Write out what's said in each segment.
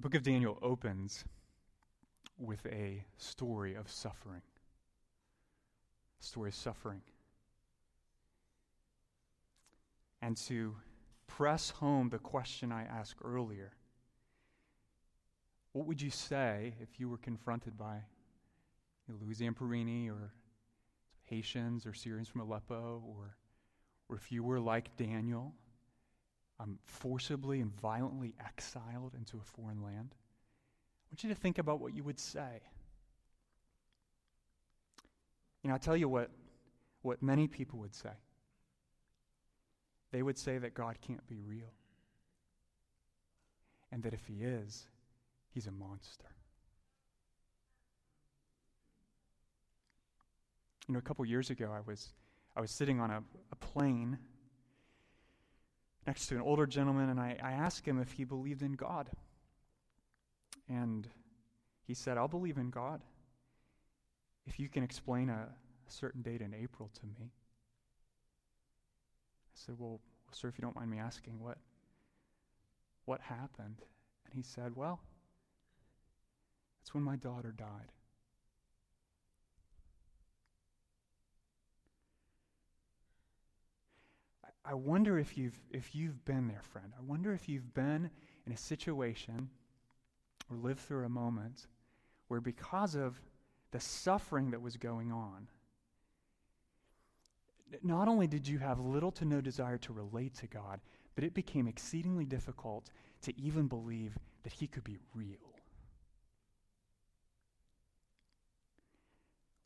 The book of Daniel opens with a story of suffering. A story of suffering. And to press home the question I asked earlier what would you say if you were confronted by you know, Louis Zamperini or Haitians or Syrians from Aleppo, or, or if you were like Daniel, um, forcibly and violently exiled into a foreign land? I want you to think about what you would say. You know, I'll tell you what, what many people would say. They would say that God can't be real. And that if he is, he's a monster. You know, a couple years ago, I was, I was sitting on a, a plane next to an older gentleman, and I, I asked him if he believed in God. And he said, I'll believe in God if you can explain a, a certain date in April to me. I said, Well, sir, if you don't mind me asking, what, what happened? And he said, Well, it's when my daughter died. I wonder if you've, if you've been there, friend. I wonder if you've been in a situation or lived through a moment where, because of the suffering that was going on, not only did you have little to no desire to relate to God, but it became exceedingly difficult to even believe that He could be real.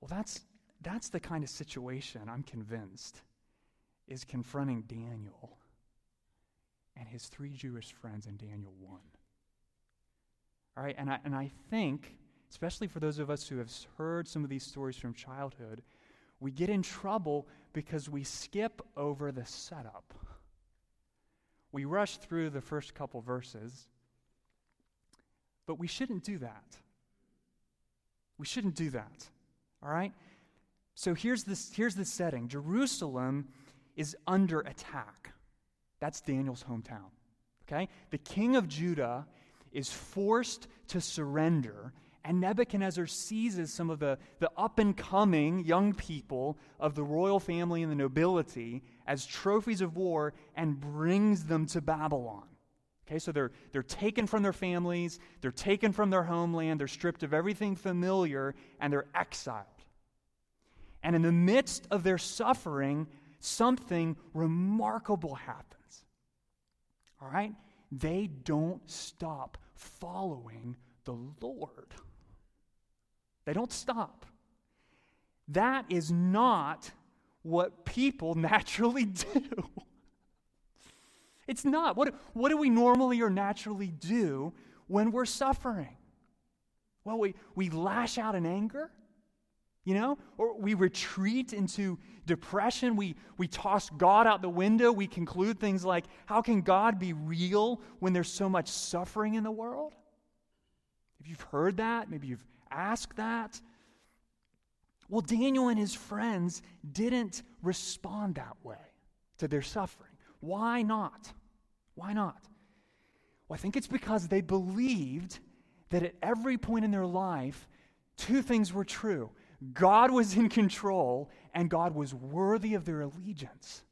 Well, that's, that's the kind of situation I'm convinced is confronting Daniel and his three Jewish friends in Daniel 1. All right, and I, and I think, especially for those of us who have heard some of these stories from childhood, we get in trouble because we skip over the setup. We rush through the first couple verses, but we shouldn't do that. We shouldn't do that. All right? So here's, this, here's the setting Jerusalem is under attack. That's Daniel's hometown. Okay? The king of Judah is forced to surrender, and Nebuchadnezzar seizes some of the, the up and coming young people of the royal family and the nobility as trophies of war and brings them to Babylon. Okay, so they're, they're taken from their families, they're taken from their homeland, they're stripped of everything familiar, and they're exiled. And in the midst of their suffering, something remarkable happens. All right? They don't stop following the Lord. They don't stop. That is not what people naturally do. It's not. What, what do we normally or naturally do when we're suffering? Well, we, we lash out in anger you know? Or we retreat into depression. We we toss god out the window. We conclude things like how can god be real when there's so much suffering in the world? If you've heard that maybe you've asked that. Well daniel and his friends didn't respond that way to their suffering. Why not? Why not? Well i think it's because they believed that at every point in their life two things were true God was in control and God was worthy of their allegiance.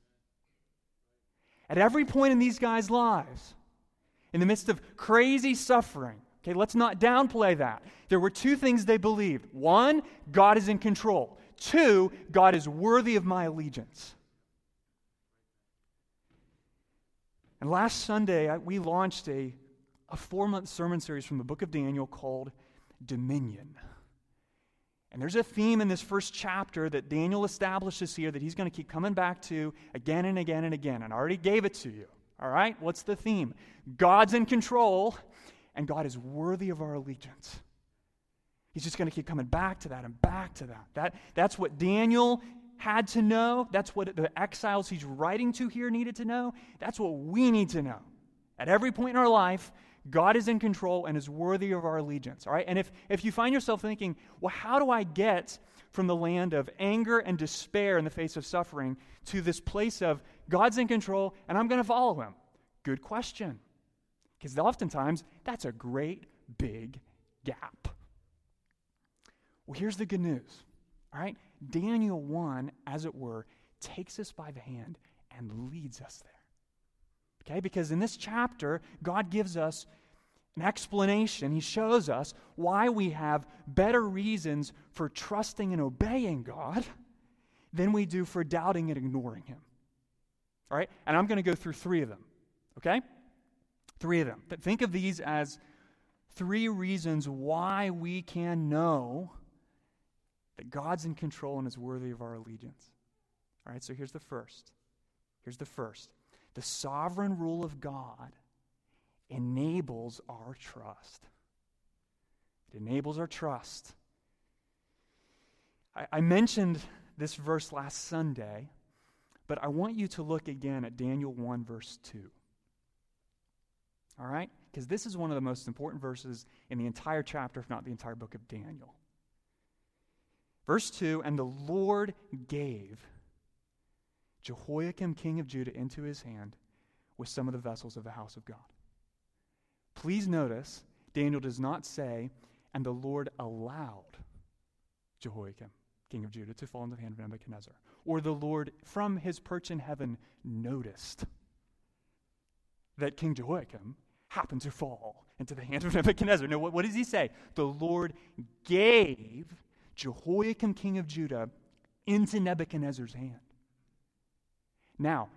At every point in these guys' lives, in the midst of crazy suffering, okay, let's not downplay that. There were two things they believed one, God is in control. Two, God is worthy of my allegiance. And last Sunday, we launched a, a four month sermon series from the book of Daniel called Dominion. And there's a theme in this first chapter that Daniel establishes here that he's going to keep coming back to again and again and again. And I already gave it to you. All right? What's the theme? God's in control, and God is worthy of our allegiance. He's just going to keep coming back to that and back to that. that that's what Daniel had to know. That's what the exiles he's writing to here needed to know. That's what we need to know. At every point in our life, God is in control and is worthy of our allegiance. All right? And if, if you find yourself thinking, well, how do I get from the land of anger and despair in the face of suffering to this place of God's in control and I'm going to follow him? Good question. Because oftentimes, that's a great big gap. Well, here's the good news. All right? Daniel 1, as it were, takes us by the hand and leads us there. Okay? Because in this chapter, God gives us an explanation. He shows us why we have better reasons for trusting and obeying God than we do for doubting and ignoring Him. All right? And I'm going to go through three of them. Okay? Three of them. But think of these as three reasons why we can know that God's in control and is worthy of our allegiance. All right, so here's the first. Here's the first. The sovereign rule of God enables our trust. It enables our trust. I, I mentioned this verse last Sunday, but I want you to look again at Daniel 1, verse 2. All right? Because this is one of the most important verses in the entire chapter, if not the entire book of Daniel. Verse 2 And the Lord gave Jehoiakim, king of Judah, into his hand with some of the vessels of the house of God. Please notice, Daniel does not say, and the Lord allowed Jehoiakim, king of Judah, to fall into the hand of Nebuchadnezzar. Or the Lord, from his perch in heaven, noticed that King Jehoiakim happened to fall into the hand of Nebuchadnezzar. No, what, what does he say? The Lord gave Jehoiakim, king of Judah, into Nebuchadnezzar's hand. Now,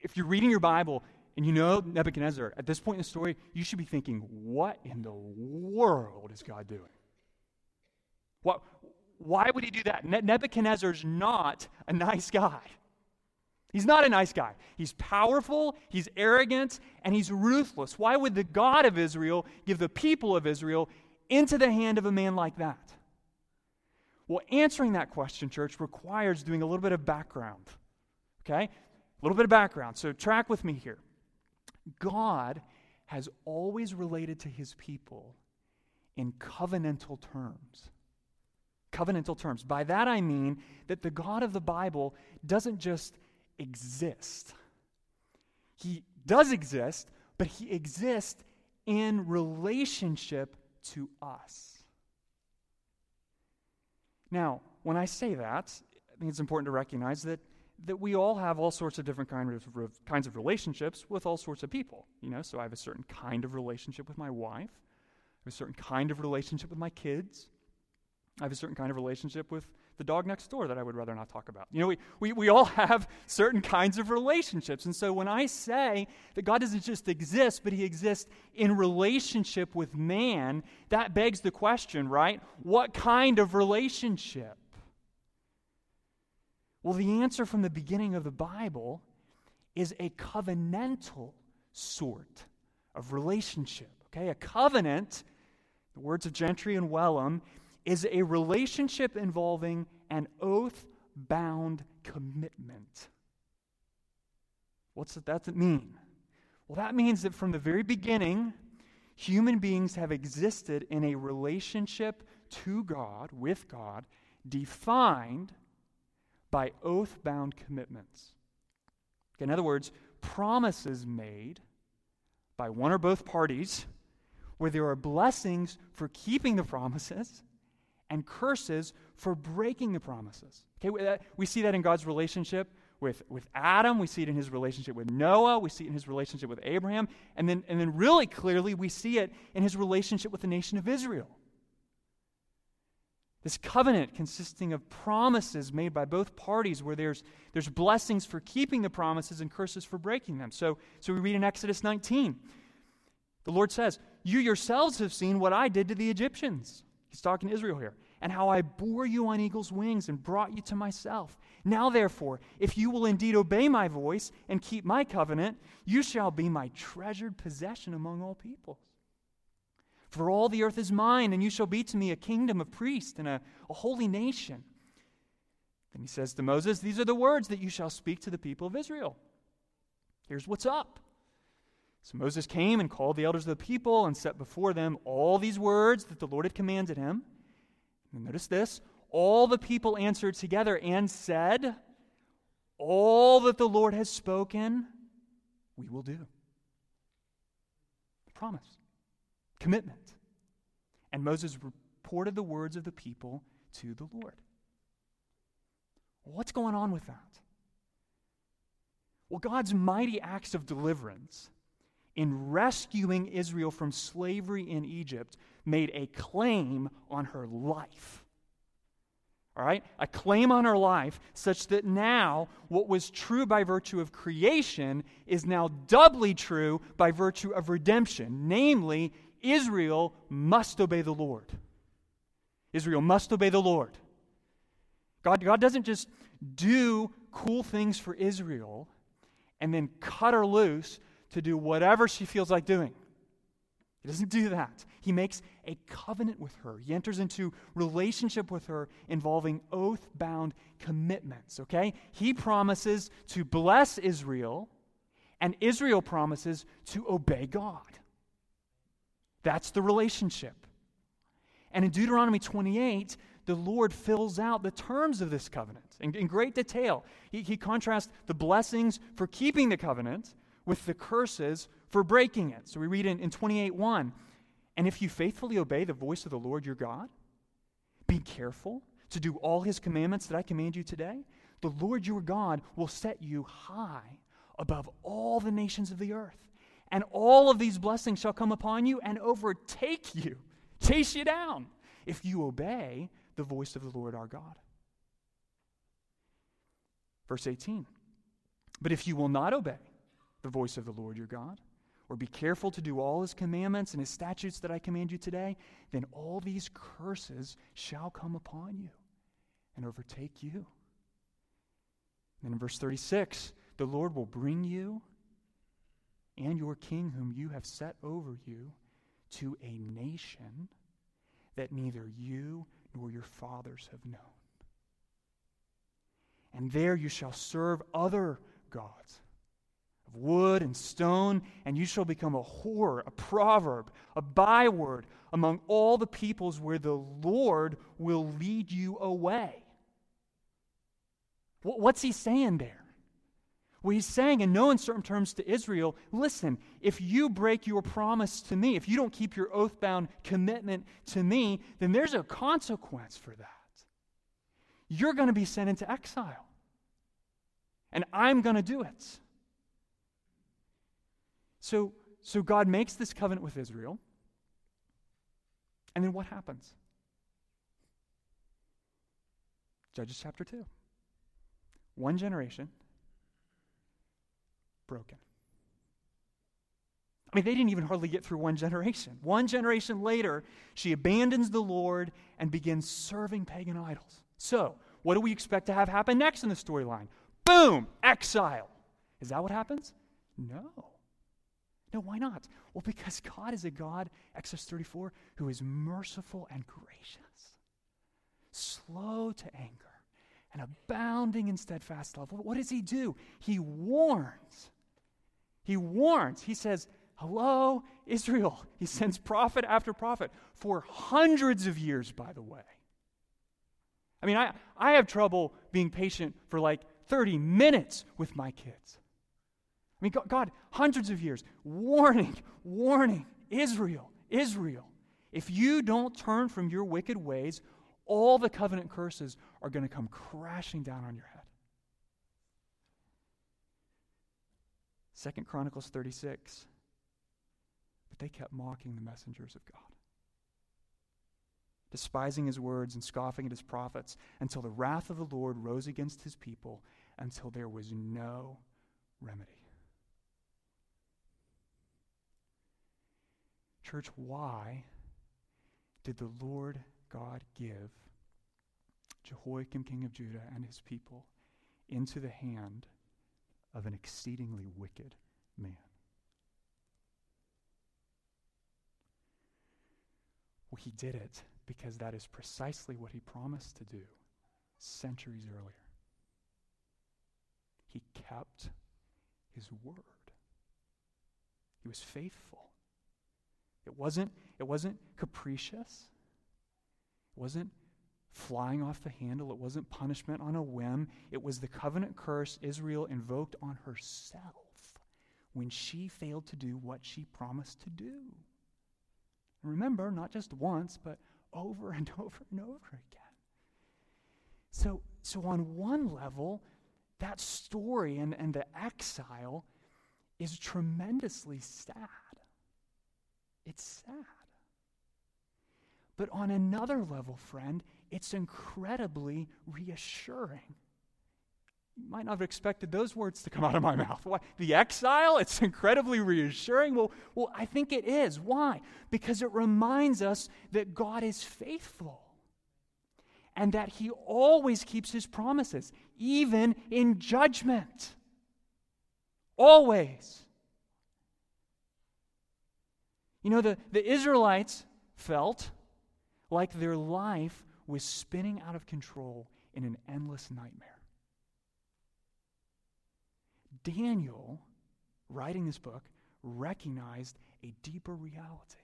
if you're reading your Bible and you know Nebuchadnezzar, at this point in the story, you should be thinking, what in the world is God doing? What, why would he do that? Ne- Nebuchadnezzar's not a nice guy. He's not a nice guy. He's powerful, he's arrogant, and he's ruthless. Why would the God of Israel give the people of Israel into the hand of a man like that? Well, answering that question, church, requires doing a little bit of background. Okay? A little bit of background. So, track with me here. God has always related to his people in covenantal terms. Covenantal terms. By that I mean that the God of the Bible doesn't just exist, he does exist, but he exists in relationship to us. Now, when I say that, I think it's important to recognize that that we all have all sorts of different kind of, kinds of relationships with all sorts of people. You know, so I have a certain kind of relationship with my wife. I have a certain kind of relationship with my kids. I have a certain kind of relationship with the dog next door that I would rather not talk about. You know, we, we, we all have certain kinds of relationships. And so when I say that God doesn't just exist, but He exists in relationship with man, that begs the question, right? What kind of relationship? Well, the answer from the beginning of the Bible is a covenantal sort of relationship. Okay, a covenant, the words of Gentry and Wellum, is a relationship involving an oath bound commitment. What's that mean? Well, that means that from the very beginning, human beings have existed in a relationship to God, with God, defined by oath bound commitments. In other words, promises made by one or both parties where there are blessings for keeping the promises and curses for breaking the promises. Okay, uh, we see that in God's relationship with, with Adam, we see it in his relationship with Noah, we see it in his relationship with Abraham, and then, and then really clearly we see it in his relationship with the nation of Israel. This covenant consisting of promises made by both parties where there's, there's blessings for keeping the promises and curses for breaking them. So, so we read in Exodus 19, the Lord says, You yourselves have seen what I did to the Egyptians. He's talking to Israel here. And how I bore you on eagle's wings and brought you to myself. Now, therefore, if you will indeed obey my voice and keep my covenant, you shall be my treasured possession among all peoples. For all the earth is mine, and you shall be to me a kingdom of priests and a, a holy nation. Then he says to Moses, These are the words that you shall speak to the people of Israel. Here's what's up. So Moses came and called the elders of the people and set before them all these words that the Lord had commanded him. And notice this all the people answered together and said, All that the Lord has spoken, we will do. The Promise, commitment. And Moses reported the words of the people to the Lord. What's going on with that? Well, God's mighty acts of deliverance in rescuing Israel from slavery in Egypt made a claim on her life. All right? A claim on her life such that now what was true by virtue of creation is now doubly true by virtue of redemption. Namely, Israel must obey the Lord. Israel must obey the Lord. God, God doesn't just do cool things for Israel and then cut her loose to do whatever she feels like doing. He doesn't do that. He makes a covenant with her. He enters into relationship with her involving oath bound commitments, okay? He promises to bless Israel, and Israel promises to obey God. That's the relationship. And in Deuteronomy 28, the Lord fills out the terms of this covenant in, in great detail. He, he contrasts the blessings for keeping the covenant with the curses for breaking it. So we read in, in 28 1 And if you faithfully obey the voice of the Lord your God, be careful to do all his commandments that I command you today, the Lord your God will set you high above all the nations of the earth. And all of these blessings shall come upon you and overtake you, chase you down, if you obey the voice of the Lord our God. Verse 18 But if you will not obey the voice of the Lord your God, or be careful to do all his commandments and his statutes that I command you today, then all these curses shall come upon you and overtake you. And in verse 36, the Lord will bring you and your king, whom you have set over you, to a nation that neither you nor your fathers have known. And there you shall serve other gods of wood and stone, and you shall become a horror, a proverb, a byword among all the peoples where the Lord will lead you away. What's he saying there? Well, he's saying in no uncertain terms to Israel listen, if you break your promise to me, if you don't keep your oath bound commitment to me, then there's a consequence for that. You're going to be sent into exile. And I'm going to do it. So, so God makes this covenant with Israel. And then what happens? Judges chapter 2. One generation broken. I mean, they didn't even hardly get through one generation. One generation later, she abandons the Lord and begins serving pagan idols. So, what do we expect to have happen next in the storyline? Boom! Exile. Is that what happens? No. No, why not? Well, because God is a God, Exodus 34, who is merciful and gracious, slow to anger, and abounding in steadfast love. What does he do? He warns. He warns. He says, Hello, Israel. He sends prophet after prophet for hundreds of years, by the way. I mean, I, I have trouble being patient for like 30 minutes with my kids. I mean, God, hundreds of years, warning, warning, Israel, Israel. If you don't turn from your wicked ways, all the covenant curses are going to come crashing down on your head. Second Chronicles 36. But they kept mocking the messengers of God, despising his words and scoffing at his prophets, until the wrath of the Lord rose against his people, until there was no remedy. Church, why did the Lord God give Jehoiakim, king of Judah, and his people into the hand of an exceedingly wicked man? Well, he did it because that is precisely what he promised to do centuries earlier. He kept his word. He was faithful. It wasn't, it wasn't capricious. It wasn't flying off the handle. It wasn't punishment on a whim. It was the covenant curse Israel invoked on herself when she failed to do what she promised to do. Remember, not just once, but over and over and over again. So, so on one level, that story and, and the exile is tremendously sad. It's sad. But on another level, friend, it's incredibly reassuring. You might not have expected those words to come out of my mouth. Why? The exile? It's incredibly reassuring. Well, well, I think it is. Why? Because it reminds us that God is faithful and that He always keeps His promises, even in judgment. Always. You know, the, the Israelites felt like their life was spinning out of control in an endless nightmare. Daniel, writing this book, recognized a deeper reality.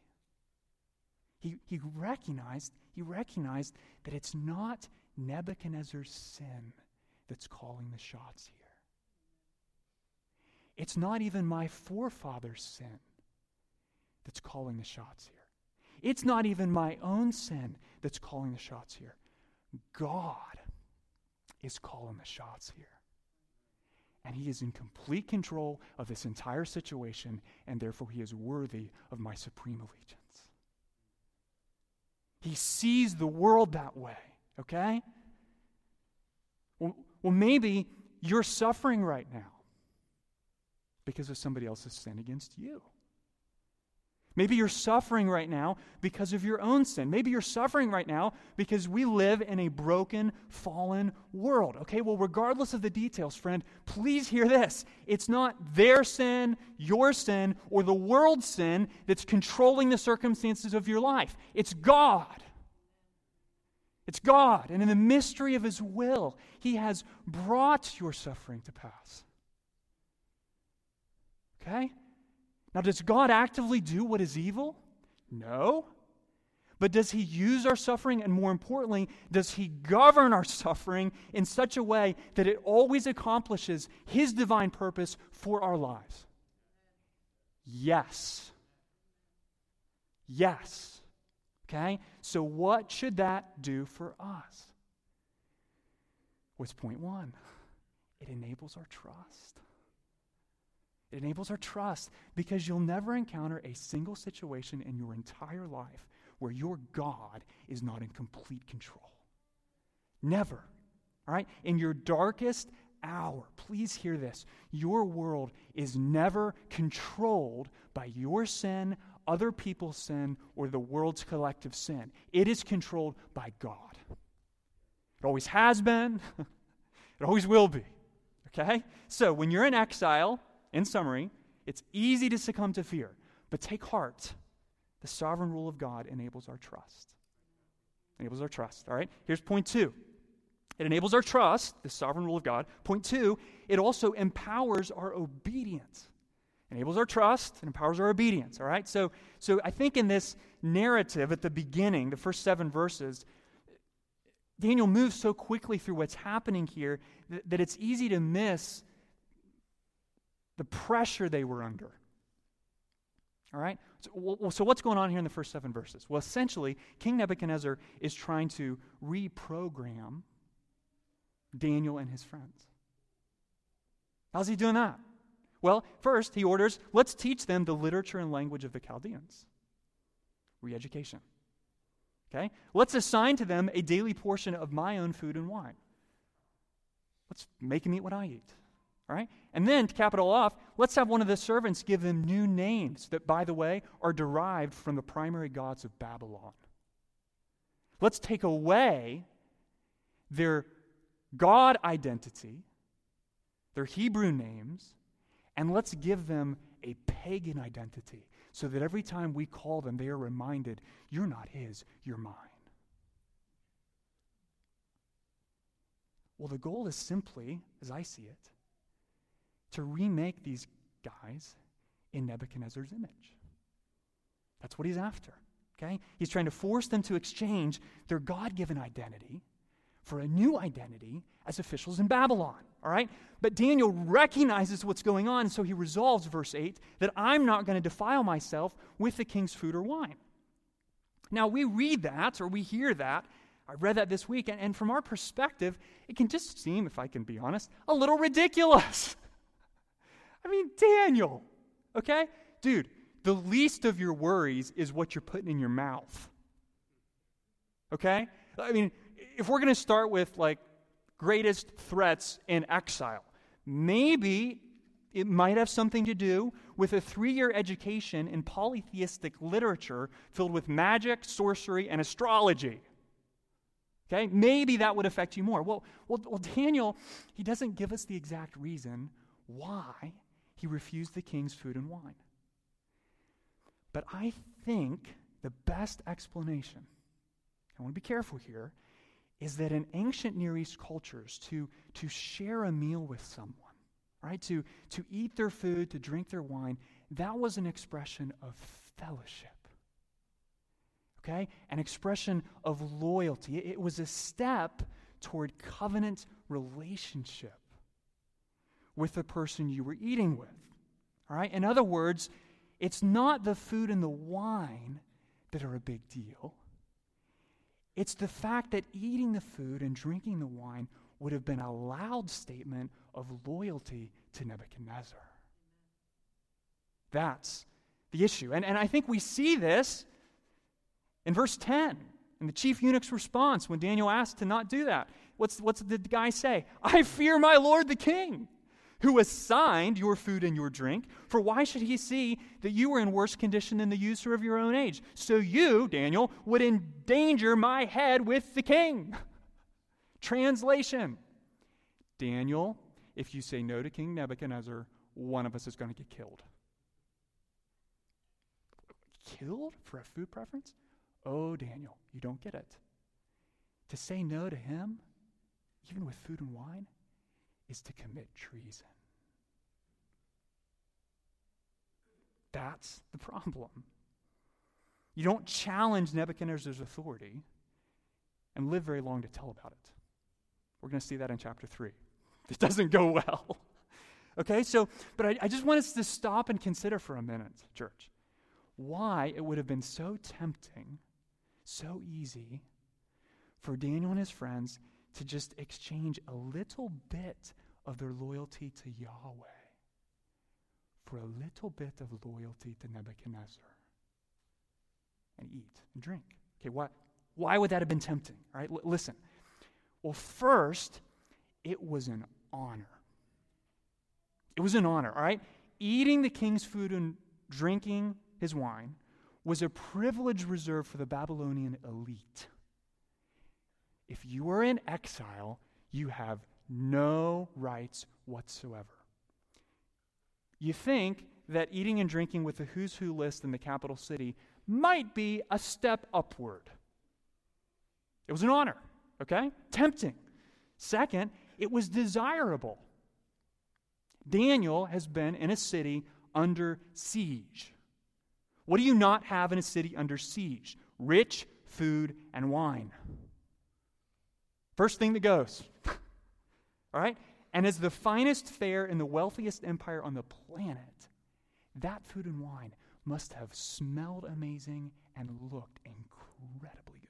He, he, recognized, he recognized that it's not Nebuchadnezzar's sin that's calling the shots here. It's not even my forefather's sin that's calling the shots here. It's not even my own sin that's calling the shots here. God is calling the shots here. And he is in complete control of this entire situation, and therefore he is worthy of my supreme allegiance. He sees the world that way, okay? Well, well maybe you're suffering right now because of somebody else's sin against you. Maybe you're suffering right now because of your own sin. Maybe you're suffering right now because we live in a broken, fallen world. Okay, well, regardless of the details, friend, please hear this. It's not their sin, your sin, or the world's sin that's controlling the circumstances of your life. It's God. It's God. And in the mystery of His will, He has brought your suffering to pass. Okay? Now, does God actively do what is evil? No. But does he use our suffering? And more importantly, does he govern our suffering in such a way that it always accomplishes his divine purpose for our lives? Yes. Yes. Okay? So, what should that do for us? What's point one? It enables our trust. It enables our trust because you'll never encounter a single situation in your entire life where your God is not in complete control. Never. All right? In your darkest hour, please hear this. Your world is never controlled by your sin, other people's sin, or the world's collective sin. It is controlled by God. It always has been, it always will be. Okay? So when you're in exile, in summary, it's easy to succumb to fear, but take heart. The sovereign rule of God enables our trust. Enables our trust. All right? Here's point two it enables our trust, the sovereign rule of God. Point two, it also empowers our obedience. Enables our trust and empowers our obedience. All right? So, so I think in this narrative at the beginning, the first seven verses, Daniel moves so quickly through what's happening here that, that it's easy to miss the pressure they were under. All right? So, so, what's going on here in the first seven verses? Well, essentially, King Nebuchadnezzar is trying to reprogram Daniel and his friends. How's he doing that? Well, first, he orders, let's teach them the literature and language of the Chaldeans. Re education. Okay? Let's assign to them a daily portion of my own food and wine. Let's make them eat what I eat. All right? And then, to cap it all off, let's have one of the servants give them new names that, by the way, are derived from the primary gods of Babylon. Let's take away their God identity, their Hebrew names, and let's give them a pagan identity so that every time we call them, they are reminded, you're not his, you're mine. Well, the goal is simply, as I see it, to remake these guys in Nebuchadnezzar's image. That's what he's after. Okay? He's trying to force them to exchange their God given identity for a new identity as officials in Babylon. All right? But Daniel recognizes what's going on, and so he resolves, verse 8, that I'm not going to defile myself with the king's food or wine. Now, we read that or we hear that. I read that this week, and, and from our perspective, it can just seem, if I can be honest, a little ridiculous. I mean, Daniel, okay? Dude, the least of your worries is what you're putting in your mouth. Okay? I mean, if we're going to start with like greatest threats in exile, maybe it might have something to do with a three year education in polytheistic literature filled with magic, sorcery, and astrology. Okay? Maybe that would affect you more. Well, well, well, Daniel, he doesn't give us the exact reason why he refused the king's food and wine. But I think the best explanation, I want to be careful here, is that in ancient Near East cultures, to, to share a meal with someone, right, to, to eat their food, to drink their wine, that was an expression of fellowship. Okay? An expression of loyalty. It, it was a step toward covenant relationship with the person you were eating with. All right? In other words, it's not the food and the wine that are a big deal. It's the fact that eating the food and drinking the wine would have been a loud statement of loyalty to Nebuchadnezzar. That's the issue. And, and I think we see this in verse 10 in the chief eunuch's response when Daniel asked to not do that. What's, what's the guy say? I fear my lord the king who assigned your food and your drink. For why should he see that you were in worse condition than the user of your own age? So you, Daniel, would endanger my head with the king. Translation Daniel, if you say no to King Nebuchadnezzar, one of us is going to get killed. Killed for a food preference? Oh, Daniel, you don't get it. To say no to him, even with food and wine, is to commit treason. That's the problem. You don't challenge Nebuchadnezzar's authority and live very long to tell about it. We're going to see that in chapter 3. It doesn't go well. okay, so, but I, I just want us to stop and consider for a minute, church, why it would have been so tempting, so easy for Daniel and his friends to just exchange a little bit of their loyalty to Yahweh for a little bit of loyalty to Nebuchadnezzar and eat and drink. Okay, what? Why would that have been tempting? All right, L- listen. Well, first, it was an honor. It was an honor, all right? Eating the king's food and drinking his wine was a privilege reserved for the Babylonian elite. If you are in exile, you have no rights whatsoever. You think that eating and drinking with the who's who list in the capital city might be a step upward. It was an honor, okay? Tempting. Second, it was desirable. Daniel has been in a city under siege. What do you not have in a city under siege? Rich food and wine. First thing that goes. All right? And as the finest fare in the wealthiest empire on the planet, that food and wine must have smelled amazing and looked incredibly good.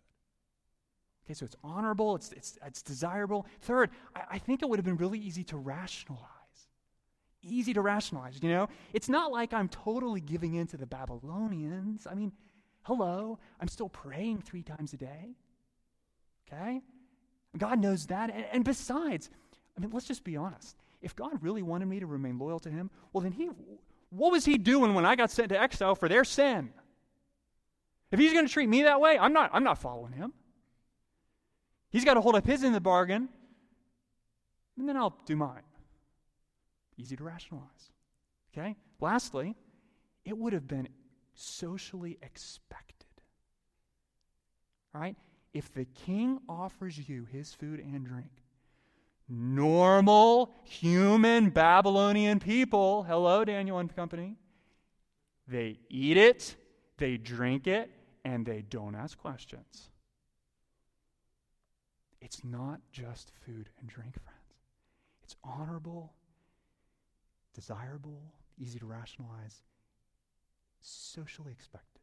Okay, so it's honorable, it's, it's, it's desirable. Third, I, I think it would have been really easy to rationalize. Easy to rationalize, you know? It's not like I'm totally giving in to the Babylonians. I mean, hello, I'm still praying three times a day. Okay? God knows that. And, and besides, I mean, let's just be honest. If God really wanted me to remain loyal to Him, well, then He, what was He doing when I got sent to exile for their sin? If He's going to treat me that way, I'm not, I'm not following Him. He's got to hold up His end of the bargain, and then I'll do mine. Easy to rationalize. Okay? Lastly, it would have been socially expected. All right? If the king offers you his food and drink, normal human Babylonian people, hello, Daniel and company, they eat it, they drink it, and they don't ask questions. It's not just food and drink, friends. It's honorable, desirable, easy to rationalize, socially expected.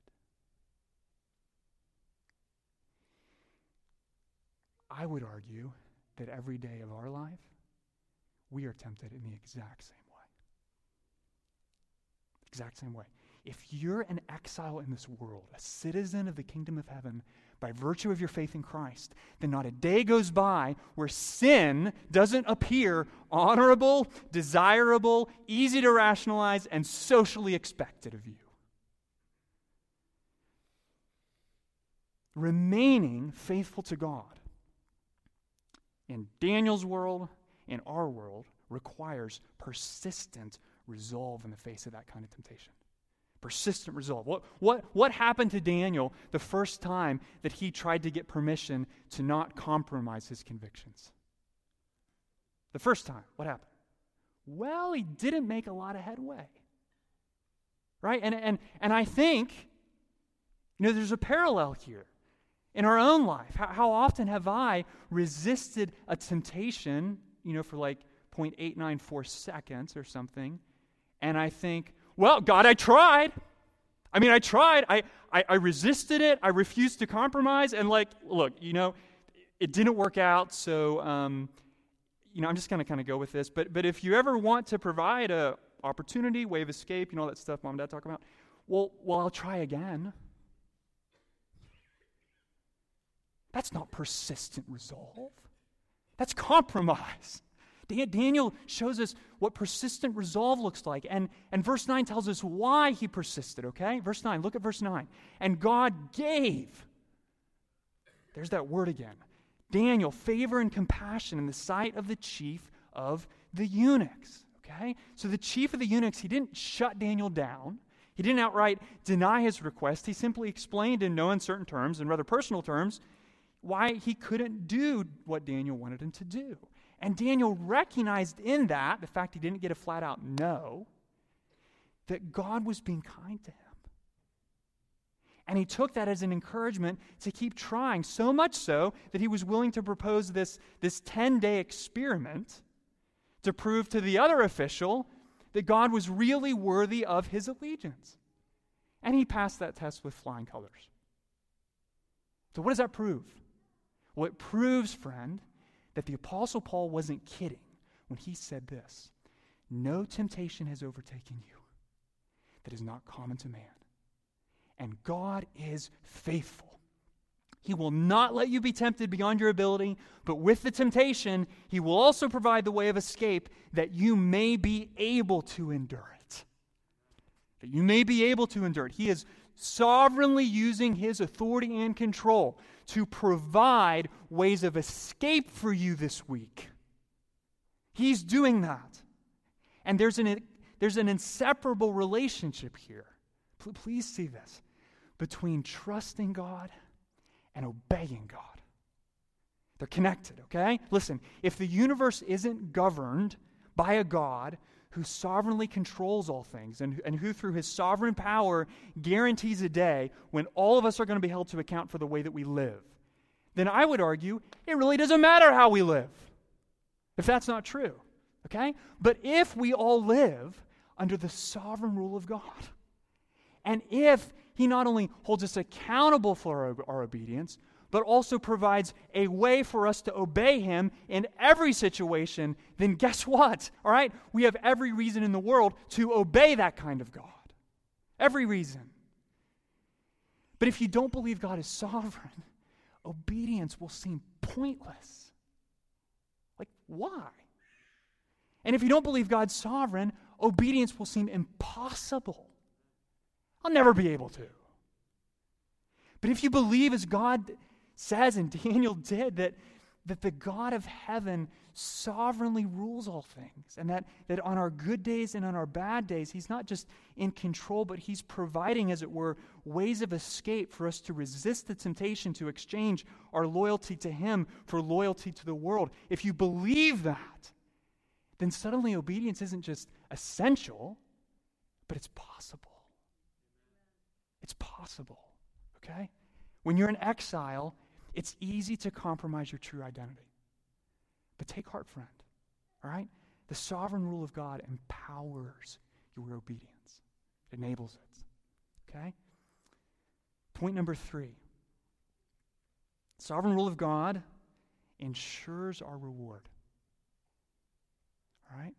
I would argue that every day of our life, we are tempted in the exact same way. Exact same way. If you're an exile in this world, a citizen of the kingdom of heaven, by virtue of your faith in Christ, then not a day goes by where sin doesn't appear honorable, desirable, easy to rationalize, and socially expected of you. Remaining faithful to God in Daniel's world, in our world, requires persistent resolve in the face of that kind of temptation persistent resolve. What, what, what happened to Daniel the first time that he tried to get permission to not compromise his convictions? The first time, what happened? Well, he didn't make a lot of headway. Right? And, and, and I think, you know, there's a parallel here in our own life. How, how often have I resisted a temptation, you know, for like 0.894 seconds or something, and I think, well, God, I tried. I mean, I tried. I, I, I resisted it. I refused to compromise. And, like, look, you know, it didn't work out. So, um, you know, I'm just going to kind of go with this. But, but if you ever want to provide a opportunity, way of escape, you know, all that stuff mom and dad talk about, well, well, I'll try again. That's not persistent resolve. That's compromise. Daniel shows us what persistent resolve looks like. And, and verse 9 tells us why he persisted, okay? Verse 9, look at verse 9. And God gave, there's that word again, Daniel favor and compassion in the sight of the chief of the eunuchs, okay? So the chief of the eunuchs, he didn't shut Daniel down. He didn't outright deny his request. He simply explained in no uncertain terms, in rather personal terms, why he couldn't do what Daniel wanted him to do. And Daniel recognized in that, the fact he didn't get a flat out no, that God was being kind to him. And he took that as an encouragement to keep trying, so much so that he was willing to propose this, this 10 day experiment to prove to the other official that God was really worthy of his allegiance. And he passed that test with flying colors. So, what does that prove? Well, it proves, friend, that the Apostle Paul wasn't kidding when he said this No temptation has overtaken you that is not common to man. And God is faithful. He will not let you be tempted beyond your ability, but with the temptation, He will also provide the way of escape that you may be able to endure it. That you may be able to endure it. He is sovereignly using His authority and control to provide ways of escape for you this week. He's doing that. And there's an, there's an inseparable relationship here. Please see this between trusting God and obeying God. They're connected, okay? Listen, if the universe isn't governed by a God who sovereignly controls all things and, and who, through his sovereign power, guarantees a day when all of us are going to be held to account for the way that we live, then I would argue it really doesn't matter how we live, if that's not true. Okay? But if we all live under the sovereign rule of God, and if he not only holds us accountable for our, our obedience, but also provides a way for us to obey him in every situation, then guess what? All right? We have every reason in the world to obey that kind of God. Every reason. But if you don't believe God is sovereign, obedience will seem pointless. Like, why? And if you don't believe God's sovereign, obedience will seem impossible. I'll never be able to. But if you believe as God says, and Daniel did, that, that the God of heaven sovereignly rules all things. And that, that on our good days and on our bad days, He's not just in control, but He's providing, as it were, ways of escape for us to resist the temptation to exchange our loyalty to Him for loyalty to the world. If you believe that, then suddenly obedience isn't just essential, but it's possible. It's possible, okay? When you're in exile, It's easy to compromise your true identity. But take heart, friend. All right? The sovereign rule of God empowers your obedience, it enables it. Okay? Point number three sovereign rule of God ensures our reward. All right?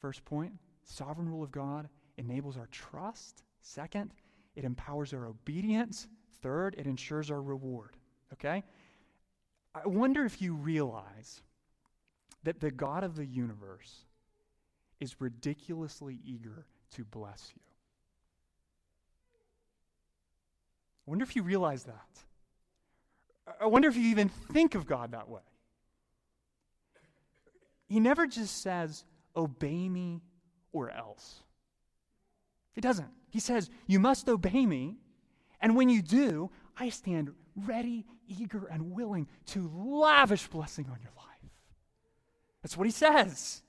First point sovereign rule of God enables our trust. Second, it empowers our obedience. Third, it ensures our reward. Okay? I wonder if you realize that the God of the universe is ridiculously eager to bless you. I wonder if you realize that. I wonder if you even think of God that way. He never just says, Obey me or else. He doesn't. He says, You must obey me, and when you do, I stand ready, eager, and willing to lavish blessing on your life. That's what he says.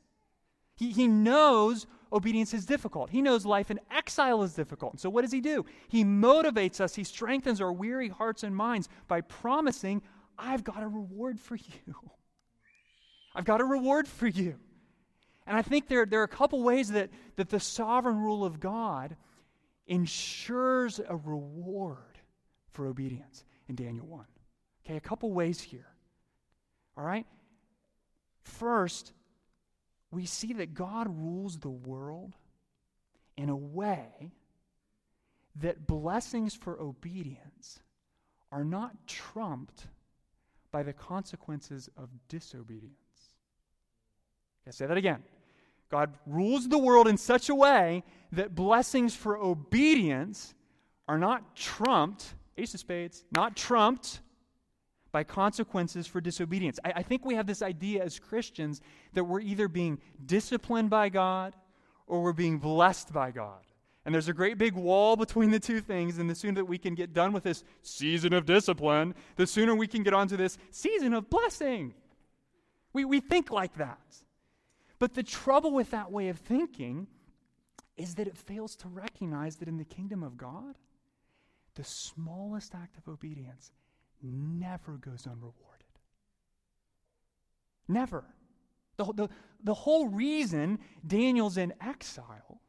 He, he knows obedience is difficult. He knows life in exile is difficult. And so, what does he do? He motivates us, he strengthens our weary hearts and minds by promising, I've got a reward for you. I've got a reward for you. And I think there, there are a couple ways that, that the sovereign rule of God ensures a reward for obedience in Daniel 1. Okay, a couple ways here. All right? First, we see that God rules the world in a way that blessings for obedience are not trumped by the consequences of disobedience. Okay, say that again. God rules the world in such a way that blessings for obedience are not trumped, ace of spades, not trumped by consequences for disobedience. I, I, think we have this idea as Christians that we're either being disciplined by God or we're being blessed by God. And there's a great big wall between the two things, and the sooner that we can get done with this season of discipline, the sooner we can get onto this season of blessing. We, we think like that. But the trouble with that way of thinking is that it fails to recognize that in the kingdom of God, the smallest act of obedience never goes unrewarded. Never. The, the, the whole reason Daniel's in exile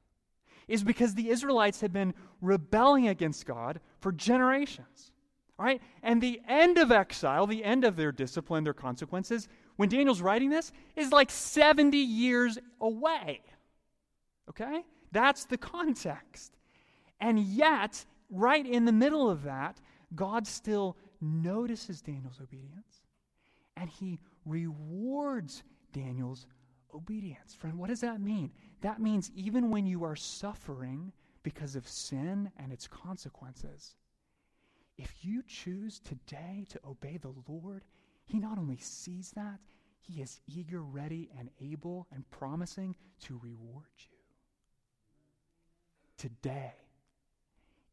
is because the Israelites had been rebelling against God for generations. All right? And the end of exile, the end of their discipline, their consequences, when Daniel's writing this, is like 70 years away. Okay? That's the context. And yet, right in the middle of that, God still notices Daniel's obedience and he rewards Daniel's obedience. Friend, what does that mean? That means even when you are suffering because of sin and its consequences, if you choose today to obey the Lord, he not only sees that, he is eager, ready, and able and promising to reward you. Today,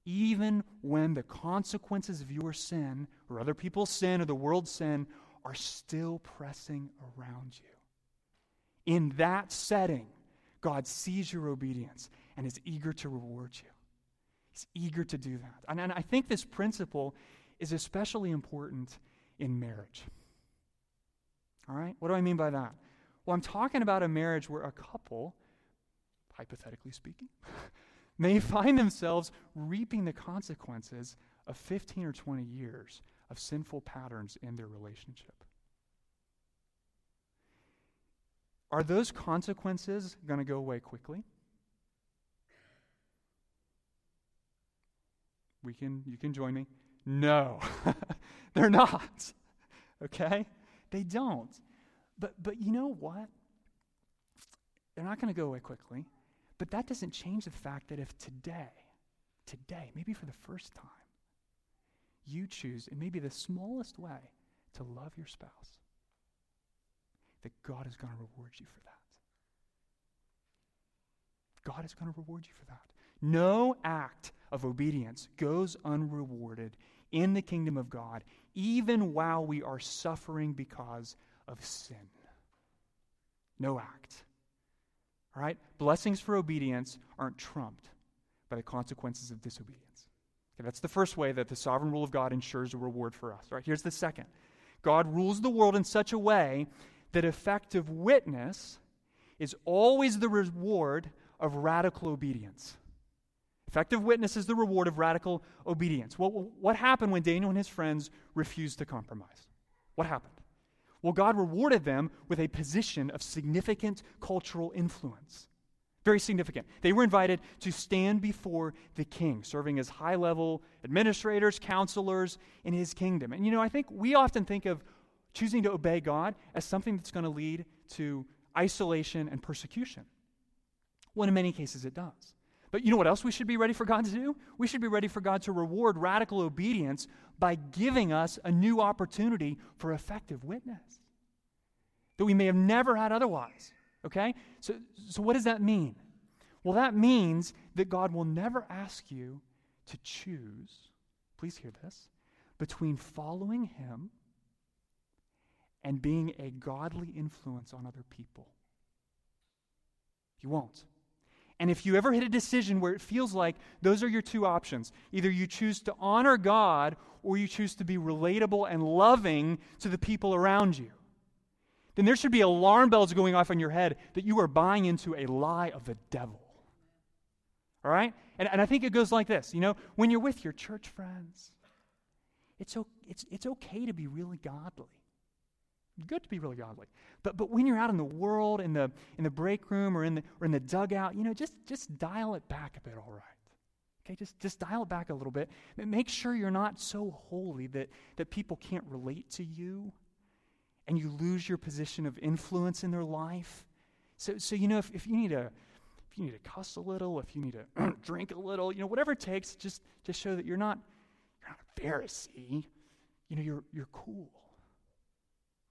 even when the consequences of your sin, or other people's sin, or the world's sin, are still pressing around you. In that setting, God sees your obedience and is eager to reward you. He's eager to do that. And, and I think this principle is especially important in marriage. All right? What do I mean by that? Well, I'm talking about a marriage where a couple, hypothetically speaking, may find themselves reaping the consequences of 15 or 20 years of sinful patterns in their relationship. Are those consequences going to go away quickly? We can you can join me. No. They're not. Okay? They don't. But but you know what? They're not going to go away quickly. But that doesn't change the fact that if today, today, maybe for the first time, you choose, in maybe the smallest way, to love your spouse, that God is going to reward you for that. God is going to reward you for that. No act of obedience goes unrewarded in the kingdom of God, even while we are suffering because of sin. No act. All right? Blessings for obedience aren't trumped by the consequences of disobedience. Okay, that's the first way that the sovereign rule of God ensures a reward for us. All right, here's the second God rules the world in such a way that effective witness is always the reward of radical obedience. Effective witness is the reward of radical obedience. Well, what happened when Daniel and his friends refused to compromise? What happened? Well, God rewarded them with a position of significant cultural influence. Very significant. They were invited to stand before the king, serving as high level administrators, counselors in his kingdom. And you know, I think we often think of choosing to obey God as something that's going to lead to isolation and persecution. Well, in many cases, it does. But you know what else we should be ready for God to do? We should be ready for God to reward radical obedience by giving us a new opportunity for effective witness that we may have never had otherwise. Okay? So, so what does that mean? Well, that means that God will never ask you to choose, please hear this, between following Him and being a godly influence on other people. He won't. And if you ever hit a decision where it feels like those are your two options, either you choose to honor God or you choose to be relatable and loving to the people around you, then there should be alarm bells going off in your head that you are buying into a lie of the devil. All right? And, and I think it goes like this you know, when you're with your church friends, it's, it's, it's okay to be really godly. Good to be really godly. But, but when you're out in the world, in the, in the break room or in the, or in the dugout, you know, just, just dial it back a bit, all right? Okay, just, just dial it back a little bit. Make sure you're not so holy that, that people can't relate to you and you lose your position of influence in their life. So, so you know, if, if you need to if you need to cuss a little, if you need to drink a little, you know, whatever it takes, just just show that you're not you're not a Pharisee. You know, you're you're cool.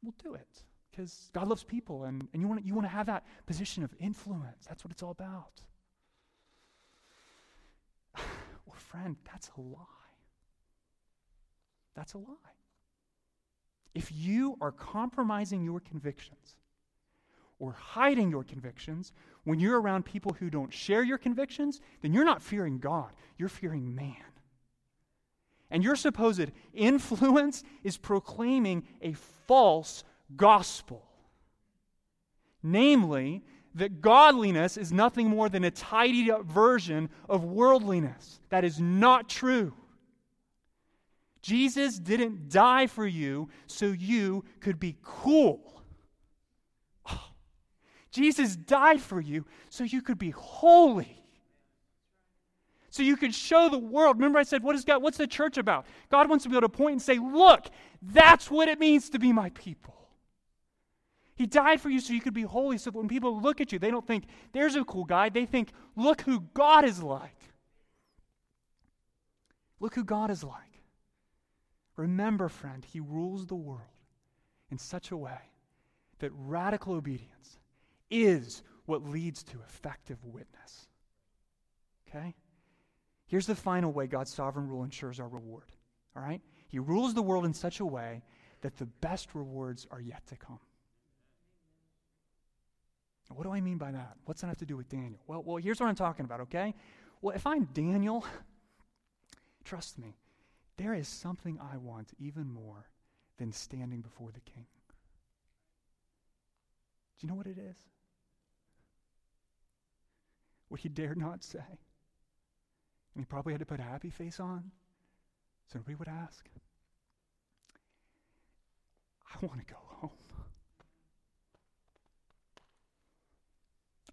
We'll do it because God loves people, and, and you want you want to have that position of influence. That's what it's all about. well, friend, that's a lie. That's a lie. If you are compromising your convictions or hiding your convictions when you're around people who don't share your convictions, then you're not fearing God, you're fearing man. And your supposed influence is proclaiming a false gospel. Namely, that godliness is nothing more than a tidied up version of worldliness. That is not true. Jesus didn't die for you so you could be cool. Oh, Jesus died for you so you could be holy. So you could show the world. Remember, I said, what is God? What's the church about? God wants to be able to point and say, look, that's what it means to be my people. He died for you so you could be holy, so that when people look at you, they don't think, there's a cool guy. They think, look who God is like. Look who God is like. Remember, friend, he rules the world in such a way that radical obedience is what leads to effective witness. Okay? Here's the final way God's sovereign rule ensures our reward. All right? He rules the world in such a way that the best rewards are yet to come. What do I mean by that? What's that have to do with Daniel? Well, well, here's what I'm talking about, okay? Well, if I'm Daniel, trust me, there is something I want even more than standing before the king. Do you know what it is? What he dared not say. And he probably had to put a happy face on so nobody would ask. I want to go home.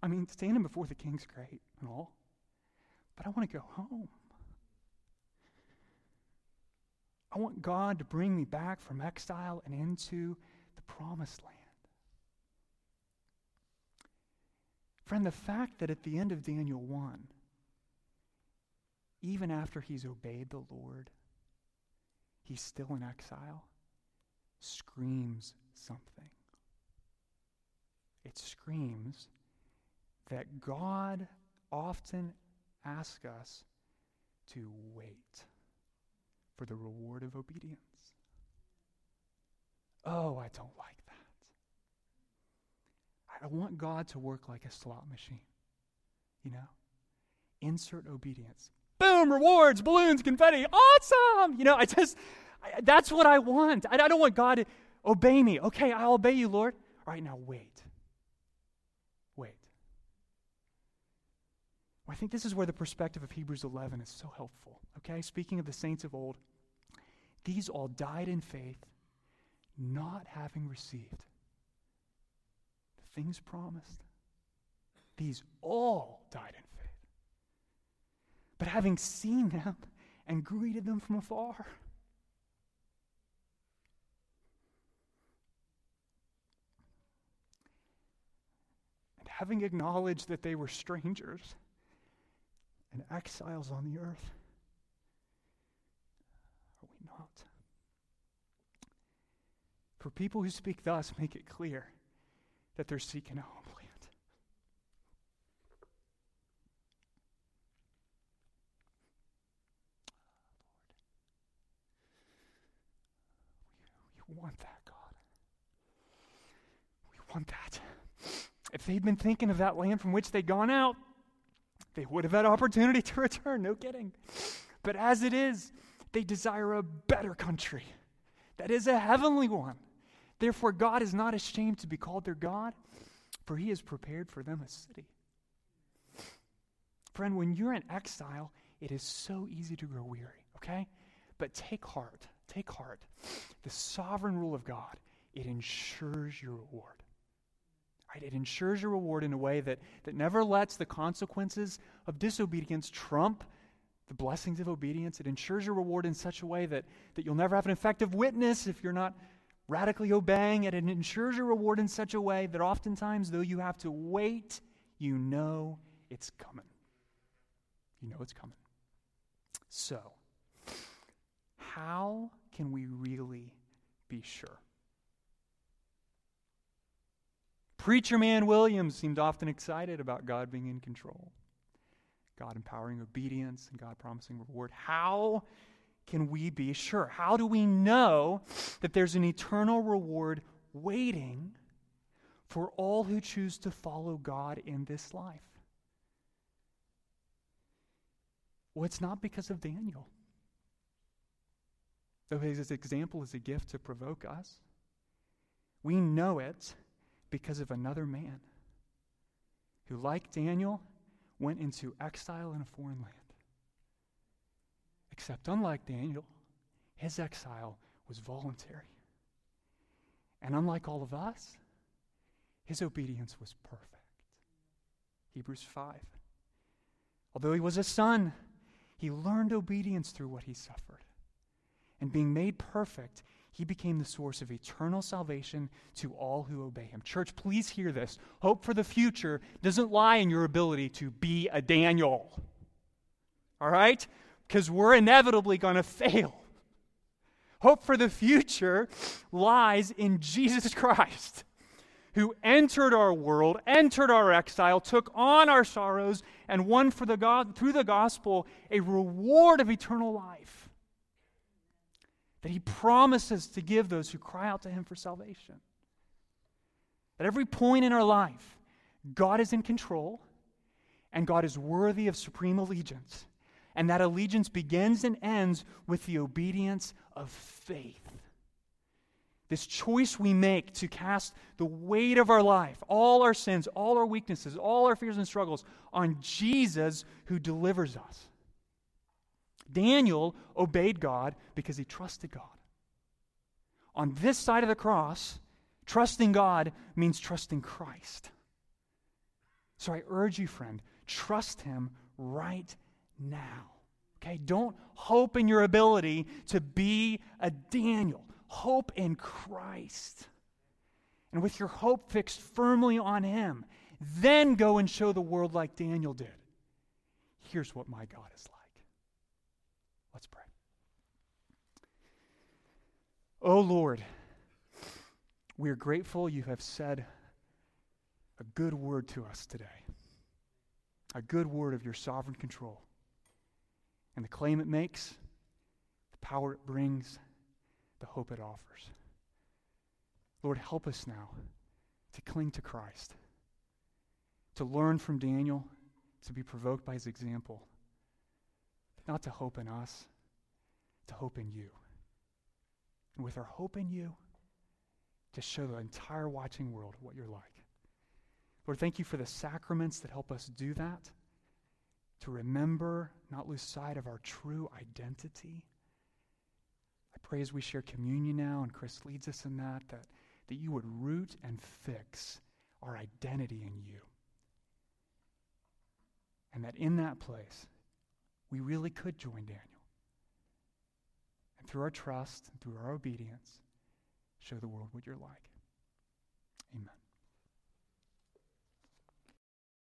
I mean, standing before the king's great and all, but I want to go home. I want God to bring me back from exile and into the promised land. Friend, the fact that at the end of Daniel 1, even after he's obeyed the Lord, he's still in exile, screams something. It screams that God often asks us to wait for the reward of obedience. Oh, I don't like that. I want God to work like a slot machine. You know? Insert obedience. Boom, rewards, balloons, confetti, awesome. You know, I just, I, that's what I want. I, I don't want God to obey me. Okay, I'll obey you, Lord. All right, now wait. Wait. Well, I think this is where the perspective of Hebrews 11 is so helpful. Okay, speaking of the saints of old, these all died in faith, not having received the things promised. These all died in faith. But having seen them and greeted them from afar, and having acknowledged that they were strangers and exiles on the earth, are we not? For people who speak thus, make it clear that they're seeking a home want that, God. We want that. If they'd been thinking of that land from which they'd gone out, they would have had opportunity to return, no kidding. But as it is, they desire a better country. That is a heavenly one. Therefore, God is not ashamed to be called their God, for he has prepared for them a city. Friend, when you're in exile, it is so easy to grow weary, okay? But take heart, take heart. The sovereign rule of God, it ensures your reward. Right? It ensures your reward in a way that, that never lets the consequences of disobedience trump the blessings of obedience. It ensures your reward in such a way that, that you'll never have an effective witness if you're not radically obeying it. It ensures your reward in such a way that oftentimes, though you have to wait, you know it's coming. You know it's coming. So, how can we really be sure? Preacher man Williams seemed often excited about God being in control, God empowering obedience, and God promising reward. How can we be sure? How do we know that there's an eternal reward waiting for all who choose to follow God in this life? Well, it's not because of Daniel. Though his example is a gift to provoke us, we know it because of another man who, like Daniel, went into exile in a foreign land. Except, unlike Daniel, his exile was voluntary. And unlike all of us, his obedience was perfect. Hebrews 5. Although he was a son, he learned obedience through what he suffered. And being made perfect, he became the source of eternal salvation to all who obey him. Church, please hear this. Hope for the future doesn't lie in your ability to be a Daniel. All right? because we're inevitably going to fail. Hope for the future lies in Jesus Christ, who entered our world, entered our exile, took on our sorrows, and won for the God, through the gospel a reward of eternal life that he promises to give those who cry out to him for salvation. At every point in our life, God is in control and God is worthy of supreme allegiance and that allegiance begins and ends with the obedience of faith. This choice we make to cast the weight of our life, all our sins, all our weaknesses, all our fears and struggles on Jesus who delivers us. Daniel obeyed God because he trusted God. On this side of the cross, trusting God means trusting Christ. So I urge you, friend, trust him right now. Okay? Don't hope in your ability to be a Daniel. Hope in Christ. And with your hope fixed firmly on Him, then go and show the world like Daniel did. Here's what my God is like. Let's pray. Oh Lord, we are grateful you have said a good word to us today, a good word of your sovereign control and the claim it makes, the power it brings, the hope it offers. Lord, help us now to cling to Christ, to learn from Daniel, to be provoked by his example, not to hope in us, to hope in you. And with our hope in you, to show the entire watching world what you're like. Lord, thank you for the sacraments that help us do that, to remember, not lose sight of our true identity. I pray as we share communion now, and Chris leads us in that, that, that you would root and fix our identity in you. And that in that place, we really could join Daniel. And through our trust and through our obedience, show the world what you're like. Amen.